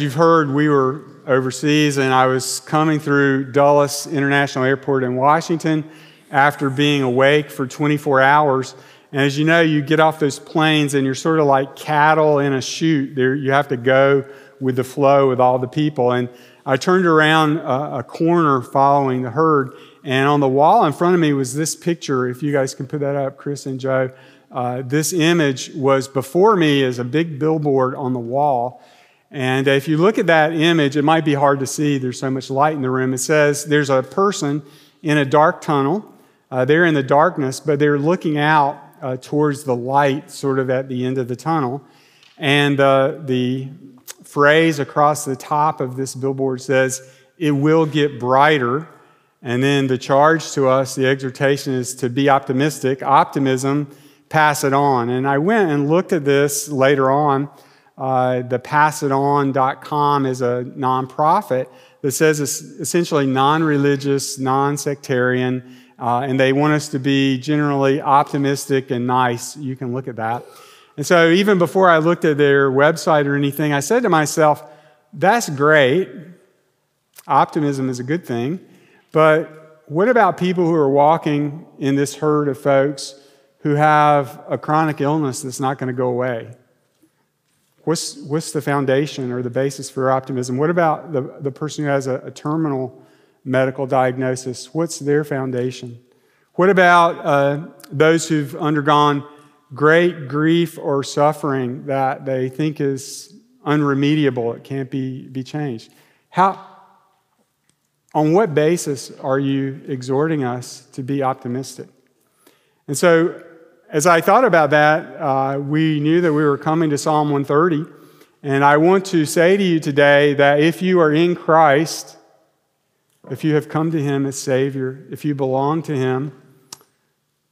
as you've heard, we were overseas, and I was coming through Dulles International Airport in Washington after being awake for 24 hours. And as you know, you get off those planes and you're sort of like cattle in a chute. There, you have to go with the flow with all the people. And I turned around a, a, corner following the herd, and on the wall in front of me was this picture. If you guys can put that up, Chris and Joe. Uh, this image was before me as a big billboard on the wall. And if you look at that image, it might be hard to see. There's so much light in the room. It says there's a person in a dark tunnel. Uh, they're in the darkness, but they're looking out uh, towards the light, sort of at the end of the tunnel. And uh, the phrase across the top of this billboard says, It will get brighter. And then the charge to us, the exhortation is to be optimistic. Optimism, pass it on. And I went and looked at this later on. Uh, the passiton.com is a nonprofit that says it's essentially non religious, non sectarian, uh, and they want us to be generally optimistic and nice. You can look at that. And so, even before I looked at their website or anything, I said to myself, that's great. Optimism is a good thing. But what about people who are walking in this herd of folks who have a chronic illness that's not going to go away? What's, what's the foundation or the basis for optimism? What about the, the person who has a, a terminal medical diagnosis? What's their foundation? What about uh, those who've undergone great grief or suffering that they think is unremediable, it can't be, be changed? How, on what basis are you exhorting us to be optimistic? And so, as I thought about that, uh, we knew that we were coming to Psalm 130. And I want to say to you today that if you are in Christ, if you have come to Him as Savior, if you belong to Him,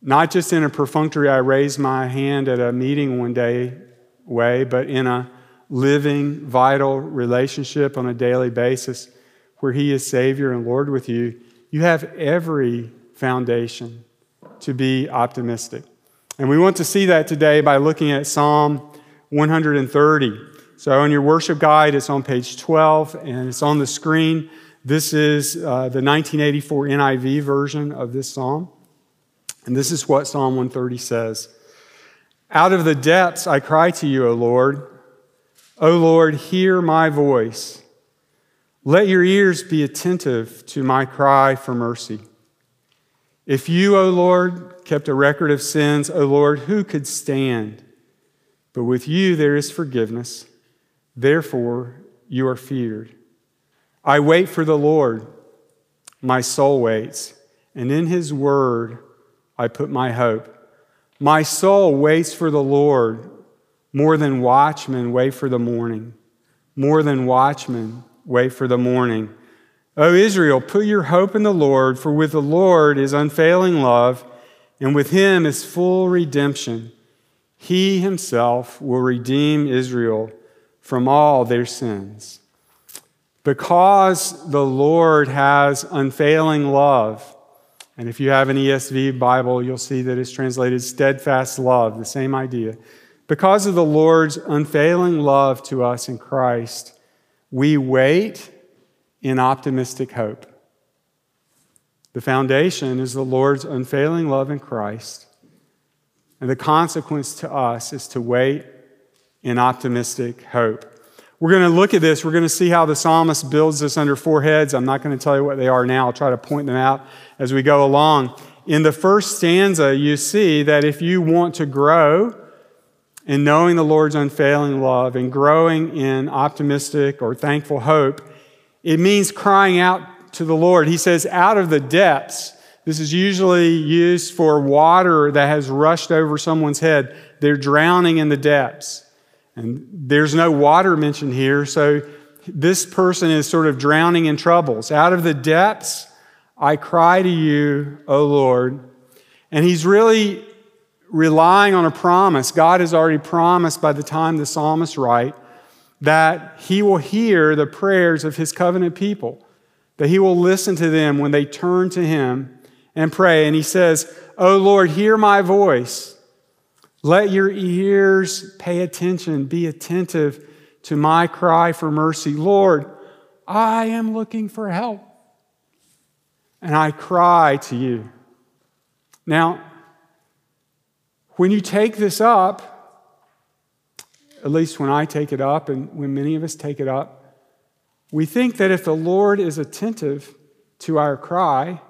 not just in a perfunctory, I raised my hand at a meeting one day way, but in a living, vital relationship on a daily basis where He is Savior and Lord with you, you have every foundation to be optimistic. And we want to see that today by looking at Psalm 130. So, in your worship guide, it's on page 12 and it's on the screen. This is uh, the 1984 NIV version of this psalm. And this is what Psalm 130 says Out of the depths I cry to you, O Lord. O Lord, hear my voice. Let your ears be attentive to my cry for mercy. If you, O Lord, kept a record of sins, O Lord, who could stand? But with you there is forgiveness. Therefore, you are feared. I wait for the Lord. My soul waits, and in his word I put my hope. My soul waits for the Lord more than watchmen wait for the morning. More than watchmen wait for the morning. O Israel, put your hope in the Lord, for with the Lord is unfailing love, and with him is full redemption. He himself will redeem Israel from all their sins. Because the Lord has unfailing love, and if you have an ESV Bible, you'll see that it's translated steadfast love, the same idea. Because of the Lord's unfailing love to us in Christ, we wait in optimistic hope. The foundation is the Lord's unfailing love in Christ, and the consequence to us is to wait in optimistic hope. We're going to look at this. We're going to see how the psalmist builds this under four heads. I'm not going to tell you what they are now. I'll try to point them out as we go along. In the first stanza, you see that if you want to grow in knowing the Lord's unfailing love and growing in optimistic or thankful hope, it means crying out to the Lord. He says, out of the depths. This is usually used for water that has rushed over someone's head. They're drowning in the depths. And there's no water mentioned here, so this person is sort of drowning in troubles. Out of the depths, I cry to you, O Lord. And he's really relying on a promise. God has already promised by the time the psalmist write that he will hear the prayers of his covenant people, that he will listen to them when they turn to him and pray. And he says, O Lord, hear my voice. Let your ears pay attention, be attentive to my cry for mercy Lord, I am looking for help. And I cry to you. Now, when you take this up, at least when I take it up, and when many of us take it up, we think that if the Lord is attentive to our cry,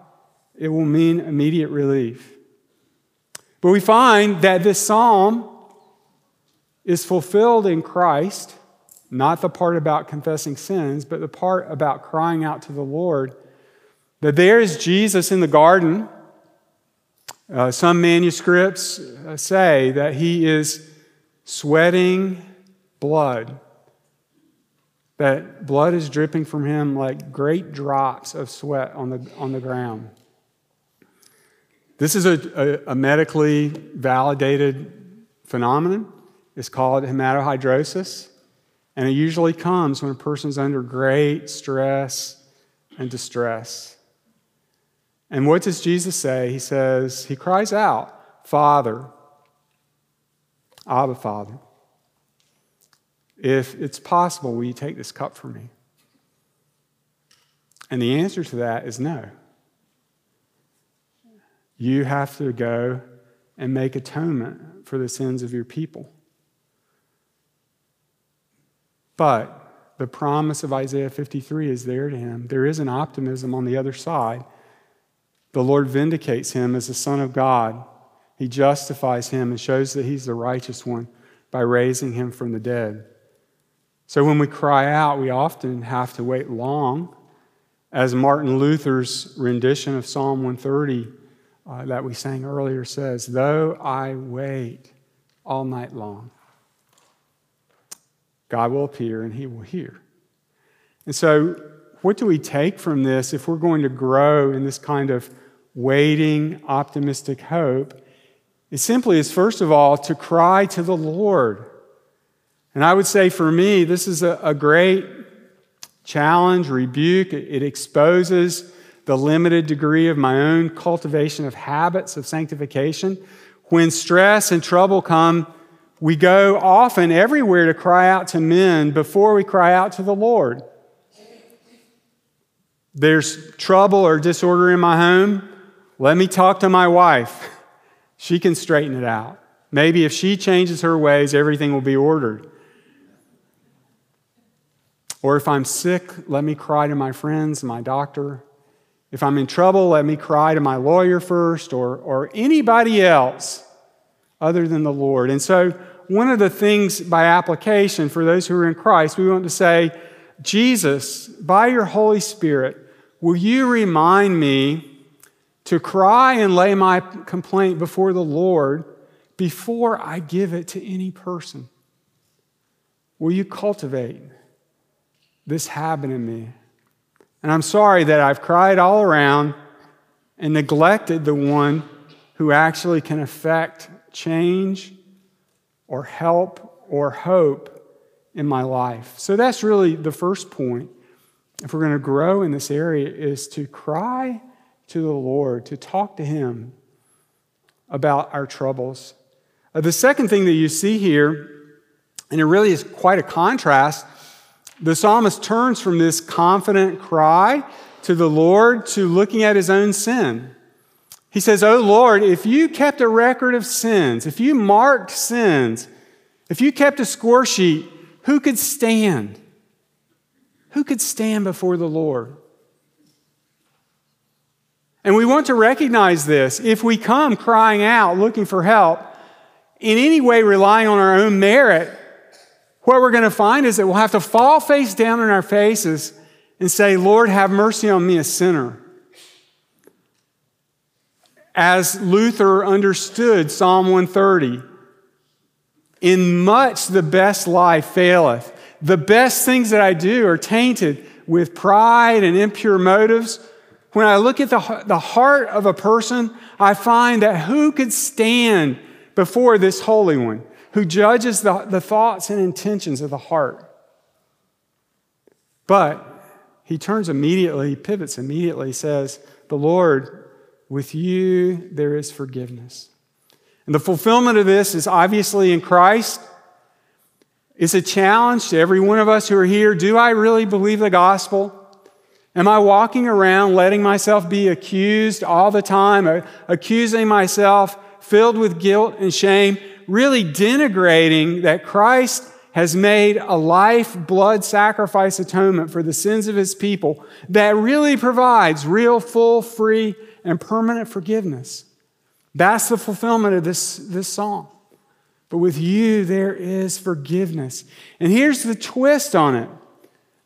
it will mean immediate relief. But we find that this psalm is fulfilled in Christ, not the part about confessing sins, but the part about crying out to the Lord. That there is Jesus in the garden. Uh, some manuscripts uh, say that he is sweating blood, that blood is dripping from him like great drops of sweat on the, on the ground. This is a, a, a medically validated phenomenon. It's called hematohidrosis, and it usually comes when a person's under great stress and distress. And what does Jesus say? He says, He cries out, Father, Abba, Father, if it's possible, will you take this cup from me? And the answer to that is no. You have to go and make atonement for the sins of your people. But the promise of Isaiah 53 is there to him. There is an optimism on the other side. The Lord vindicates him as the Son of God. He justifies him and shows that he's the righteous one by raising him from the dead. So when we cry out, we often have to wait long. As Martin Luther's rendition of Psalm 130 uh, that we sang earlier says, Though I wait all night long, God will appear and he will hear. And so, what do we take from this if we're going to grow in this kind of waiting, optimistic hope? It simply is, first of all, to cry to the Lord. And I would say for me, this is a, a great challenge, rebuke. It, it exposes the limited degree of my own cultivation of habits of sanctification. When stress and trouble come, we go often everywhere to cry out to men before we cry out to the Lord. There's trouble or disorder in my home. Let me talk to my wife. She can straighten it out. Maybe if she changes her ways, everything will be ordered. Or if I'm sick, let me cry to my friends, my doctor. If I'm in trouble, let me cry to my lawyer first or, or anybody else other than the Lord. And so, one of the things by application for those who are in Christ, we want to say, Jesus, by your Holy Spirit, will you remind me to cry and lay my complaint before the Lord before I give it to any person? Will you cultivate this happened in me? And I'm sorry that I've cried all around and neglected the one who actually can affect change or help or hope in my life. So that's really the first point. If we're going to grow in this area is to cry to the Lord, to talk to him about our troubles. Uh, the second thing that you see here, and it really is quite a contrast, the psalmist turns from this confident cry to the Lord to looking at his own sin. He says, Oh Lord, if you kept a record of sins, if you marked sins, if you kept a score sheet, who could stand? Who could stand before the Lord? And we want to recognize this. If we come crying out, looking for help, in any way relying on our own merit, what we're going to find is that we'll have to fall face down on our faces and say, Lord, have mercy on me, a sinner. As Luther understood Psalm 130, in much the best life faileth. The best things that I do are tainted with pride and impure motives. When I look at the, the heart of a person, I find that who could stand before this Holy One? Who judges the, the thoughts and intentions of the heart. But he turns immediately, pivots immediately, says, The Lord, with you there is forgiveness. And the fulfillment of this is obviously in Christ. It's a challenge to every one of us who are here. Do I really believe the gospel? Am I walking around letting myself be accused all the time, accusing myself, filled with guilt and shame, really denigrating that Christ has made a life blood sacrifice atonement for the sins of his people that really provides real, full, free, and permanent forgiveness? That's the fulfillment of this, this song. But with you, there is forgiveness. And here's the twist on it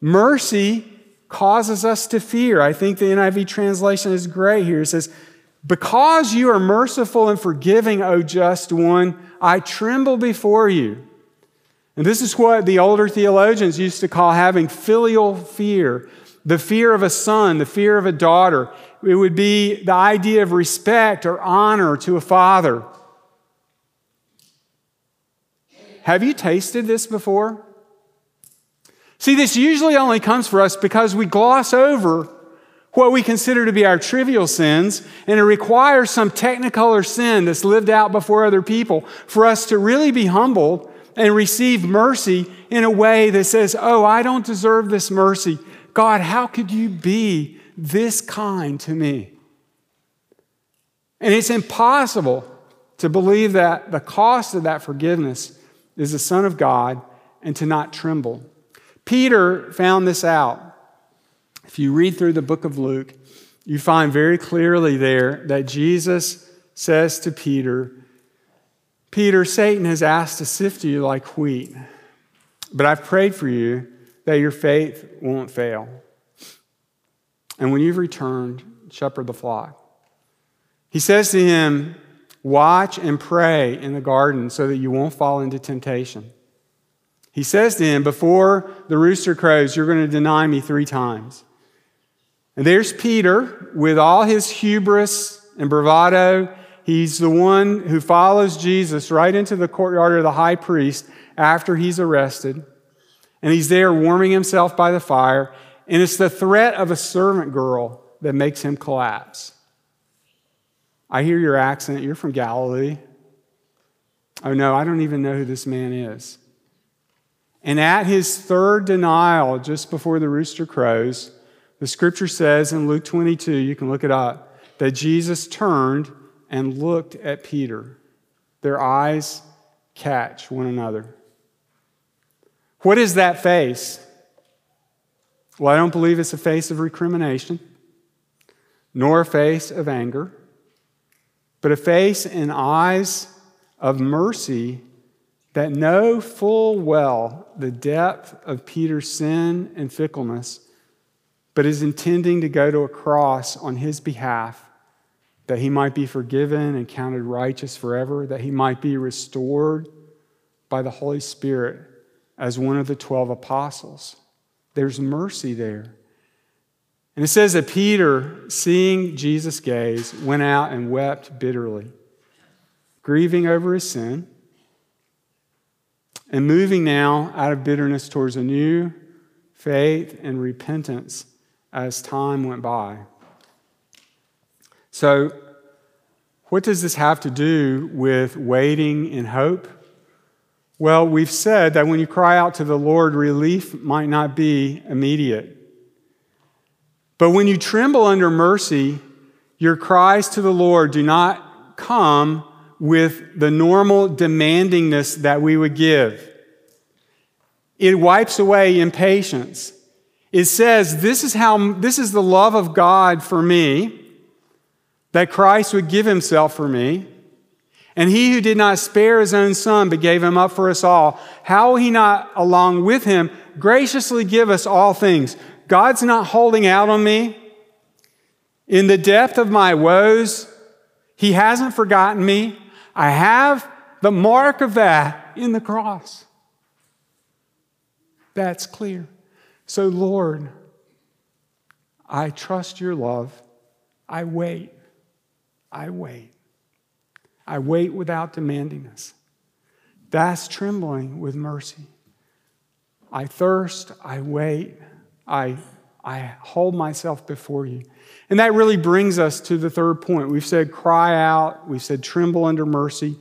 mercy causes us to fear. I think the NIV translation is great here. It says, Because you are merciful and forgiving, O just one, I tremble before you. And this is what the older theologians used to call having filial fear the fear of a son, the fear of a daughter. It would be the idea of respect or honor to a father. Have you tasted this before? See, this usually only comes for us because we gloss over what we consider to be our trivial sins, and it requires some technicolor sin that's lived out before other people for us to really be humbled and receive mercy in a way that says, Oh, I don't deserve this mercy. God, how could you be this kind to me? And it's impossible to believe that the cost of that forgiveness is the Son of God and to not tremble. Peter found this out. If you read through the book of Luke, you find very clearly there that Jesus says to Peter, Peter, Satan has asked to sift you like wheat, but I've prayed for you that your faith won't fail. And when you've returned, shepherd the flock. He says to him, Watch and pray in the garden so that you won't fall into temptation. He says to him, Before the rooster crows, you're going to deny me three times. And there's Peter with all his hubris and bravado. He's the one who follows Jesus right into the courtyard of the high priest after he's arrested. And he's there warming himself by the fire. And it's the threat of a servant girl that makes him collapse. I hear your accent. You're from Galilee. Oh, no, I don't even know who this man is. And at his third denial, just before the rooster crows, the scripture says in Luke 22, you can look it up, that Jesus turned and looked at Peter. Their eyes catch one another. What is that face? Well, I don't believe it's a face of recrimination, nor a face of anger, but a face and eyes of mercy that know full well the depth of Peter's sin and fickleness, but is intending to go to a cross on his behalf that he might be forgiven and counted righteous forever, that he might be restored by the Holy Spirit as one of the 12 apostles. There's mercy there. And it says that Peter, seeing Jesus gaze, went out and wept bitterly, grieving over his sin and moving now out of bitterness towards a new faith and repentance as time went by. So, what does this have to do with waiting in hope? Well, we've said that when you cry out to the Lord, relief might not be immediate. But when you tremble under mercy, your cries to the Lord do not come with the normal demandingness that we would give. It wipes away impatience. It says, This is how this is the love of God for me, that Christ would give himself for me. And he who did not spare his own son, but gave him up for us all, how will he not, along with him, graciously give us all things? God's not holding out on me. In the depth of my woes, he hasn't forgotten me. I have the mark of that in the cross. That's clear. So, Lord, I trust your love. I wait. I wait. I wait without demandingness. That's trembling with mercy. I thirst. I wait. I, I hold myself before you. And that really brings us to the third point. We've said cry out, we've said tremble under mercy.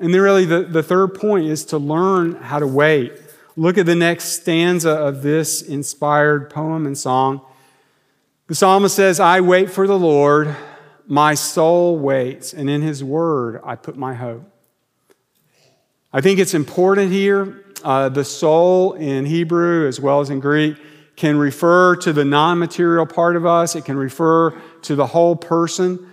And then, really, the, the third point is to learn how to wait. Look at the next stanza of this inspired poem and song. The psalmist says, I wait for the Lord, my soul waits, and in his word I put my hope. I think it's important here. Uh, the soul in Hebrew as well as in Greek can refer to the non material part of us, it can refer to the whole person.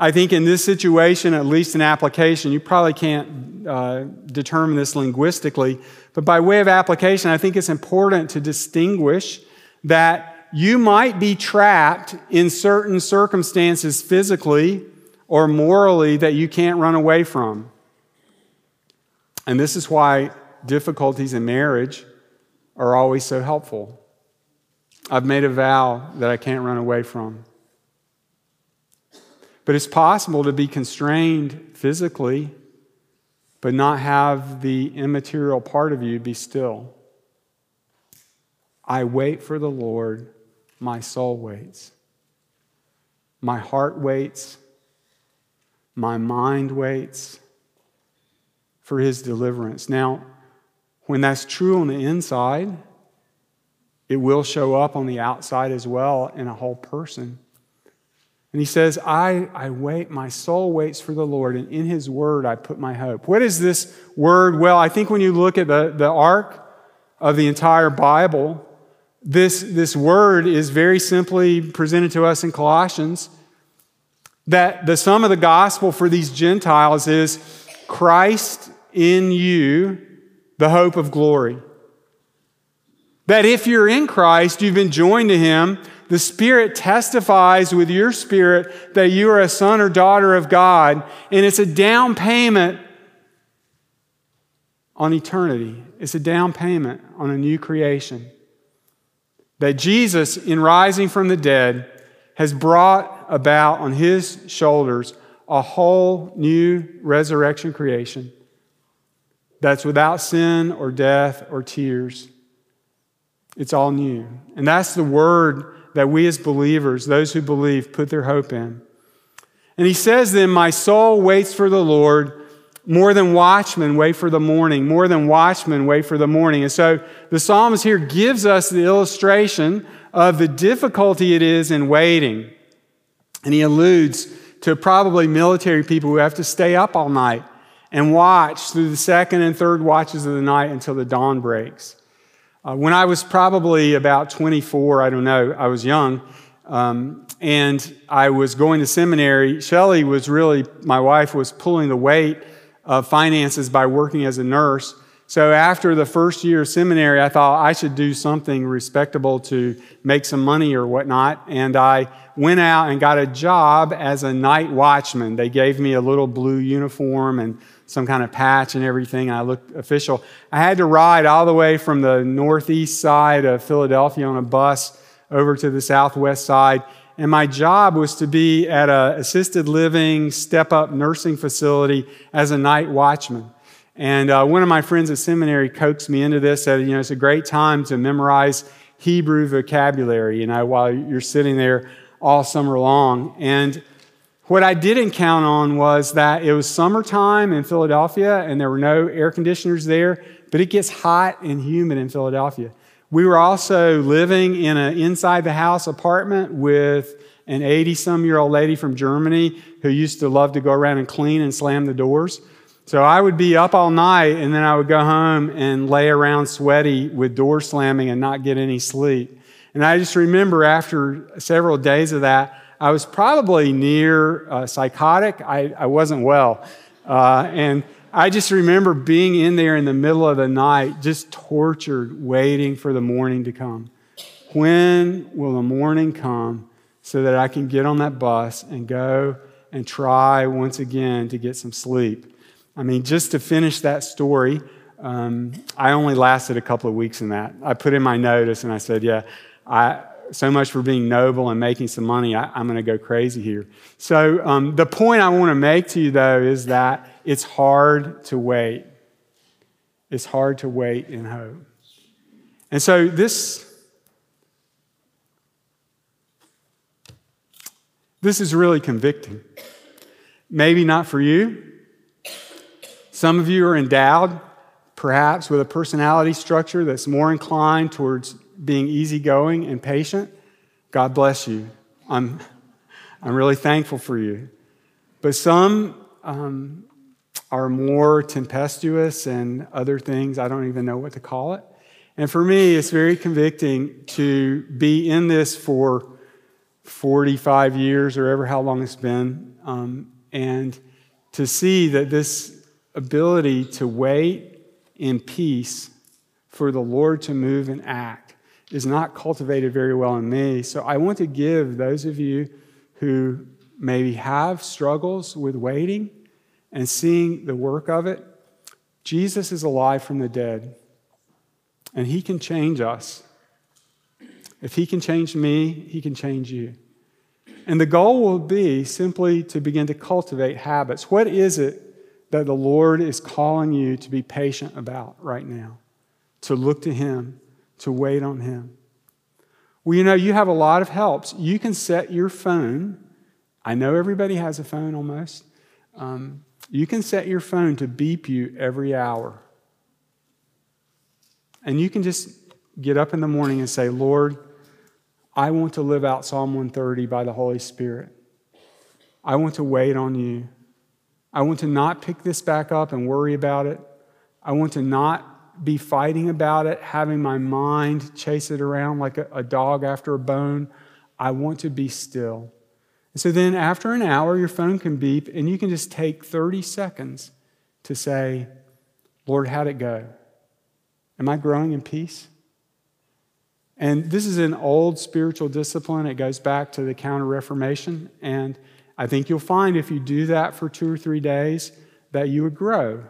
I think in this situation, at least in application, you probably can't uh, determine this linguistically, but by way of application, I think it's important to distinguish that you might be trapped in certain circumstances physically or morally that you can't run away from. And this is why difficulties in marriage are always so helpful. I've made a vow that I can't run away from. But it's possible to be constrained physically, but not have the immaterial part of you be still. I wait for the Lord, my soul waits. My heart waits. My mind waits for his deliverance. Now, when that's true on the inside, it will show up on the outside as well in a whole person. And he says, I, I wait, my soul waits for the Lord, and in his word I put my hope. What is this word? Well, I think when you look at the, the arc of the entire Bible, this, this word is very simply presented to us in Colossians that the sum of the gospel for these Gentiles is Christ in you, the hope of glory. That if you're in Christ, you've been joined to him the Spirit testifies with your spirit that you are a son or daughter of God, and it's a down payment on eternity. It's a down payment on a new creation. That Jesus, in rising from the dead, has brought about on his shoulders a whole new resurrection creation that's without sin or death or tears. It's all new. And that's the word that we as believers, those who believe, put their hope in. And he says then, My soul waits for the Lord. More than watchmen wait for the morning. More than watchmen wait for the morning. And so the psalmist here gives us the illustration of the difficulty it is in waiting. And he alludes to probably military people who have to stay up all night and watch through the second and third watches of the night until the dawn breaks. Uh, when I was probably about 24, I don't know, I was young, um, and I was going to seminary. Shelly was really, my wife was pulling the weight of finances by working as a nurse. So after the first year of seminary, I thought I should do something respectable to make some money or whatnot. And I went out and got a job as a night watchman. They gave me a little blue uniform and some kind of patch and everything. And I looked official. I had to ride all the way from the northeast side of Philadelphia on a bus over to the southwest side. And my job was to be at an assisted living, step up nursing facility as a night watchman. And uh, one of my friends at seminary coaxed me into this, said, you know, it's a great time to memorize Hebrew vocabulary, you know, while you're sitting there all summer long. And what I didn't count on was that it was summertime in Philadelphia and there were no air conditioners there, but it gets hot and humid in Philadelphia. We were also living in an inside the house apartment with an 80 some year old lady from Germany who used to love to go around and clean and slam the doors. So I would be up all night and then I would go home and lay around sweaty with door slamming and not get any sleep. And I just remember after several days of that, I was probably near uh, psychotic. I, I wasn't well. Uh, and I just remember being in there in the middle of the night, just tortured, waiting for the morning to come. When will the morning come so that I can get on that bus and go and try once again to get some sleep? I mean, just to finish that story, um, I only lasted a couple of weeks in that. I put in my notice and I said, Yeah, I, so much for being noble and making some money. I, am going to go crazy here. So, um, the point I want to make to you, though, is that it's hard to wait. It's hard to wait in hope. And so, this. This is really convicting. Maybe not for you. Some of you are endowed perhaps with a personality structure that's more inclined towards being easygoing and patient, God bless you. I'm, I'm really thankful for you. But some um, are more tempestuous and other things. I don't even know what to call it. And for me, it's very convicting to be in this for 45 years or ever how long it's been, um, and to see that this ability to wait in peace for the Lord to move and act is not cultivated very well in me. So I want to give those of you who maybe have struggles with waiting and seeing the work of it. Jesus is alive from the dead, and he can change us. If he can change me, he can change you. And the goal will be simply to begin to cultivate habits. What is it that the Lord is calling you to be patient about right now? To look to him, to wait on him. Well, you know, you have a lot of helps. You can set your phone. I know everybody has a phone almost. Um, you can set your phone to beep you every hour. And you can just get up in the morning and say, Lord, I want to live out Psalm 130 by the Holy Spirit. I want to wait on you. I want to not pick this back up and worry about it. I want to not be fighting about it, having my mind chase it around like a, a dog after a bone. I want to be still. And so then, after an hour, your phone can beep, and you can just take 30 seconds to say, Lord, how'd it go? Am I growing in peace? And this is an old spiritual discipline. It goes back to the Counter Reformation. And I think you'll find if you do that for two or three days, that you would grow,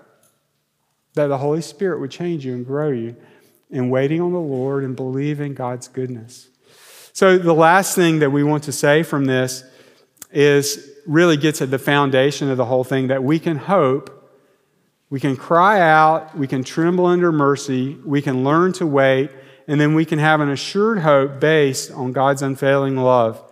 that the Holy Spirit would change you and grow you in waiting on the Lord and believing God's goodness. So, the last thing that we want to say from this is really gets at the foundation of the whole thing that we can hope, we can cry out, we can tremble under mercy, we can learn to wait, and then we can have an assured hope based on God's unfailing love.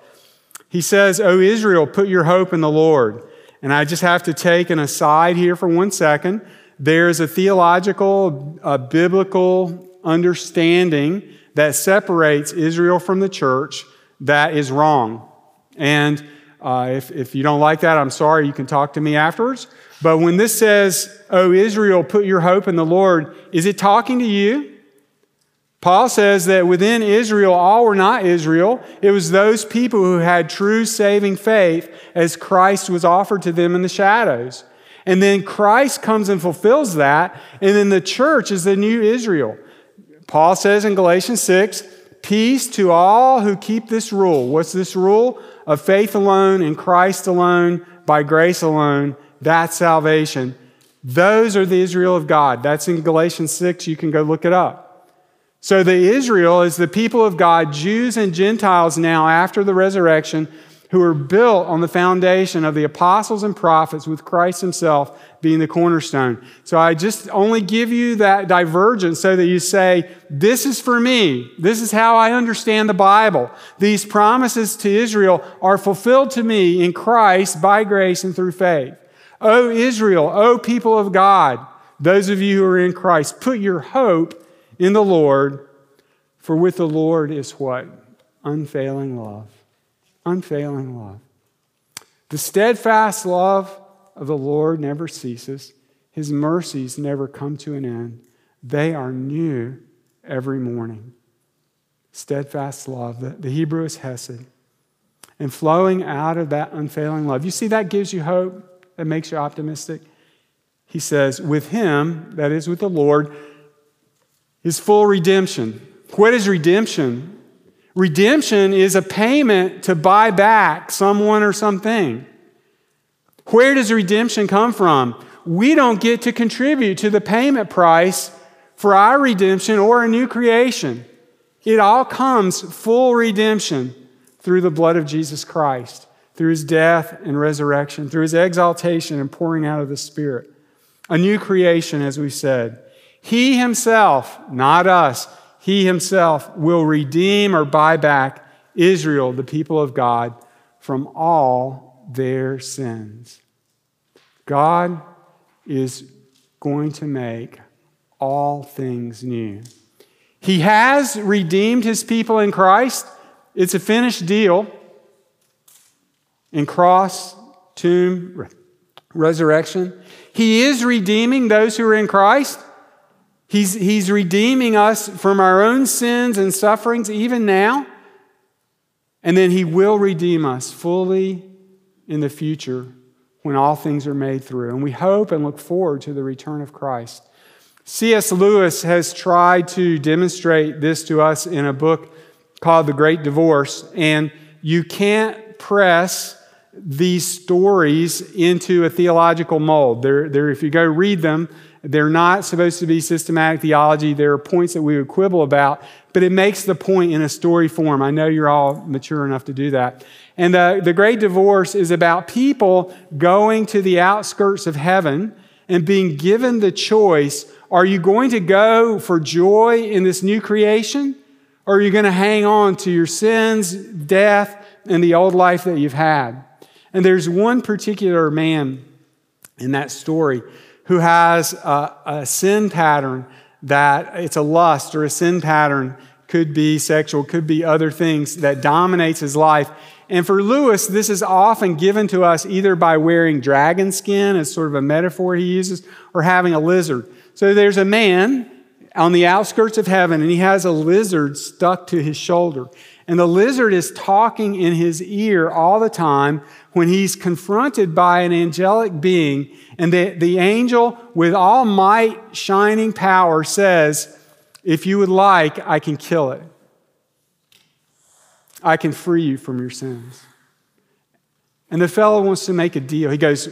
He says, O Israel, put your hope in the Lord. And I just have to take an aside here for one second. There's a theological, a biblical understanding that separates Israel from the church that is wrong. And uh, if, if you don't like that, I'm sorry, you can talk to me afterwards. But when this says, Oh, Israel, put your hope in the Lord, is it talking to you? Paul says that within Israel, all were not Israel. It was those people who had true saving faith as Christ was offered to them in the shadows. And then Christ comes and fulfills that, and then the church is the new Israel. Paul says in Galatians 6, Peace to all who keep this rule. What's this rule? Of faith alone, in Christ alone, by grace alone. That's salvation. Those are the Israel of God. That's in Galatians 6. You can go look it up. So the Israel is the people of God, Jews and Gentiles now after the resurrection, who are built on the foundation of the apostles and prophets with Christ himself being the cornerstone. So I just only give you that divergence so that you say, this is for me. This is how I understand the Bible. These promises to Israel are fulfilled to me in Christ by grace and through faith. O Israel, O people of God, those of you who are in Christ, put your hope in the Lord, for with the Lord is what? Unfailing love. Unfailing love. The steadfast love of the Lord never ceases, His mercies never come to an end. They are new every morning. Steadfast love. The, the Hebrew is Hesed. And flowing out of that unfailing love. You see, that gives you hope, that makes you optimistic. He says, with Him, that is with the Lord, is full redemption. What is redemption? Redemption is a payment to buy back someone or something. Where does redemption come from? We don't get to contribute to the payment price for our redemption or a new creation. It all comes full redemption through the blood of Jesus Christ, through his death and resurrection, through his exaltation and pouring out of the Spirit. A new creation, as we said. He himself, not us, he himself will redeem or buy back Israel, the people of God, from all their sins. God is going to make all things new. He has redeemed his people in Christ. It's a finished deal. In cross, tomb, resurrection. He is redeeming those who are in Christ. He's, he's redeeming us from our own sins and sufferings even now. And then He will redeem us fully in the future when all things are made through. And we hope and look forward to the return of Christ. C.S. Lewis has tried to demonstrate this to us in a book called The Great Divorce. And you can't press these stories into a theological mold. They're, they're, if you go read them, they're not supposed to be systematic theology. There are points that we would quibble about, but it makes the point in a story form. I know you're all mature enough to do that. And the, the great divorce is about people going to the outskirts of heaven and being given the choice are you going to go for joy in this new creation? Or are you going to hang on to your sins, death, and the old life that you've had? And there's one particular man in that story who has a, a sin pattern that it's a lust or a sin pattern, could be sexual, could be other things that dominates his life. And for Lewis, this is often given to us either by wearing dragon skin as sort of a metaphor he uses, or having a lizard. So there's a man on the outskirts of heaven, and he has a lizard stuck to his shoulder. And the lizard is talking in his ear all the time when he's confronted by an angelic being. And the, the angel, with all might, shining power, says, If you would like, I can kill it. I can free you from your sins. And the fellow wants to make a deal. He goes,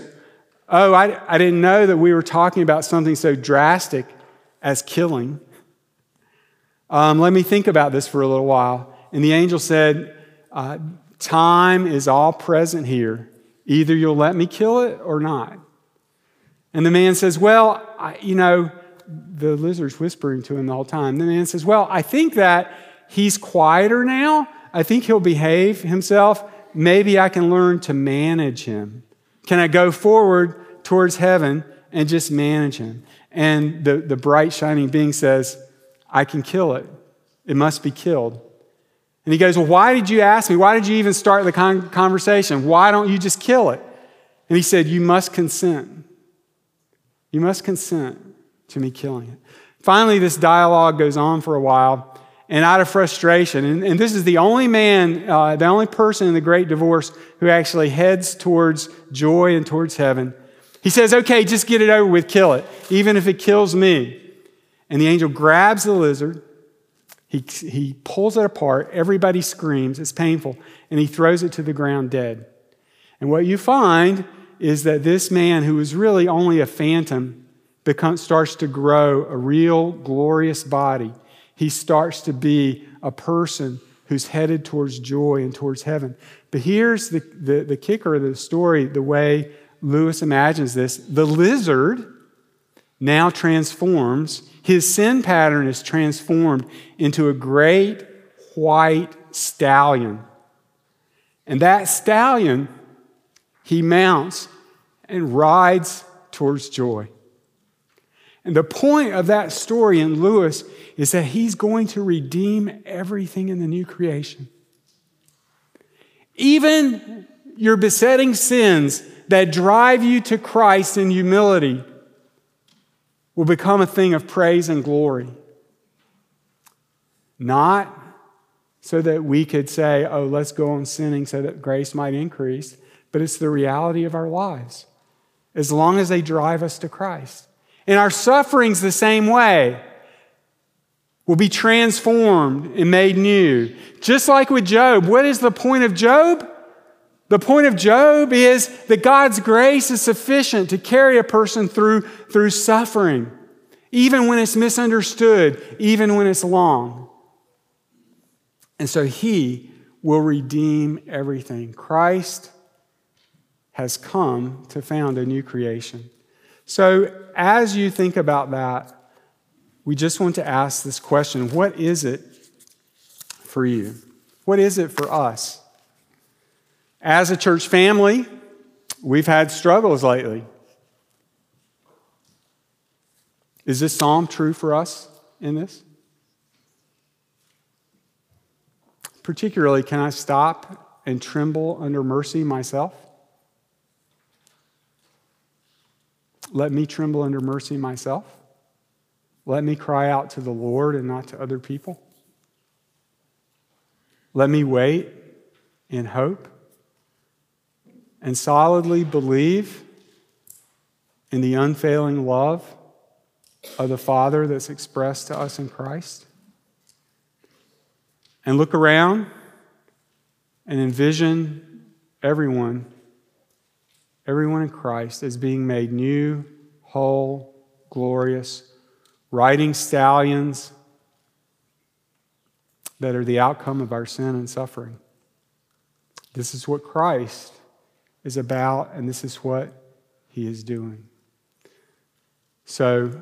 Oh, I, I didn't know that we were talking about something so drastic as killing. Um, let me think about this for a little while. And the angel said, uh, Time is all present here. Either you'll let me kill it or not. And the man says, Well, I, you know, the lizard's whispering to him the whole time. The man says, Well, I think that he's quieter now. I think he'll behave himself. Maybe I can learn to manage him. Can I go forward towards heaven and just manage him? And the, the bright, shining being says, I can kill it. It must be killed. And he goes, Well, why did you ask me? Why did you even start the con- conversation? Why don't you just kill it? And he said, You must consent. You must consent to me killing it. Finally, this dialogue goes on for a while, and out of frustration, and, and this is the only man, uh, the only person in the great divorce who actually heads towards joy and towards heaven. He says, Okay, just get it over with, kill it, even if it kills me. And the angel grabs the lizard he, he pulls it apart. Everybody screams. It's painful. And he throws it to the ground dead. And what you find is that this man, who was really only a phantom, becomes, starts to grow a real glorious body. He starts to be a person who's headed towards joy and towards heaven. But here's the, the, the kicker of the story the way Lewis imagines this the lizard now transforms his sin pattern is transformed into a great white stallion. And that stallion, he mounts and rides towards joy. And the point of that story in Lewis is that he's going to redeem everything in the new creation. Even your besetting sins that drive you to Christ in humility will become a thing of praise and glory. Not so that we could say, oh, let's go on sinning so that grace might increase, but it's the reality of our lives as long as they drive us to Christ. And our sufferings, the same way, will be transformed and made new. Just like with Job. What is the point of Job? The point of Job is that God's grace is sufficient to carry a person through, through suffering, even when it's misunderstood, even when it's long. And so he will redeem everything. Christ has come to found a new creation. So as you think about that, we just want to ask this question What is it for you? What is it for us? As a church family, we've had struggles lately. Is this psalm true for us in this? Particularly, can I stop and tremble under mercy myself? Let me tremble under mercy myself. Let me cry out to the Lord and not to other people. Let me wait in hope and solidly believe in the unfailing love of the Father that's expressed to us in Christ. And look around and envision everyone, everyone in Christ as being made new, whole, glorious, riding stallions that are the outcome of our sin and suffering. This is what Christ is about, and this is what he is doing. So,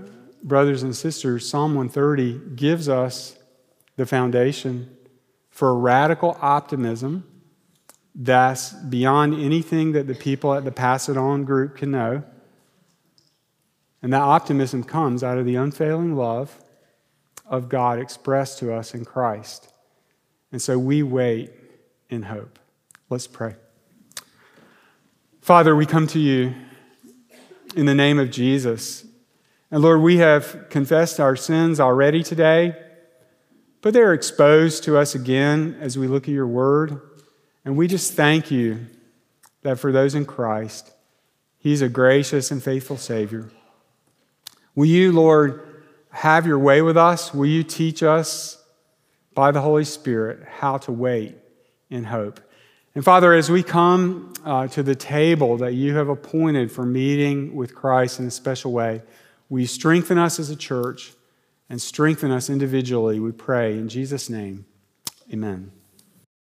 brothers and sisters, Psalm 130 gives us the foundation for a radical optimism that's beyond anything that the people at the Pass It On group can know. And that optimism comes out of the unfailing love of God expressed to us in Christ. And so we wait in hope. Let's pray. Father, we come to you in the name of Jesus. And Lord, we have confessed our sins already today, but they're exposed to us again as we look at your word. And we just thank you that for those in Christ, He's a gracious and faithful Savior. Will you, Lord, have your way with us? Will you teach us by the Holy Spirit how to wait in hope? And Father, as we come uh, to the table that you have appointed for meeting with Christ in a special way, we strengthen us as a church and strengthen us individually, we pray. In Jesus' name, amen.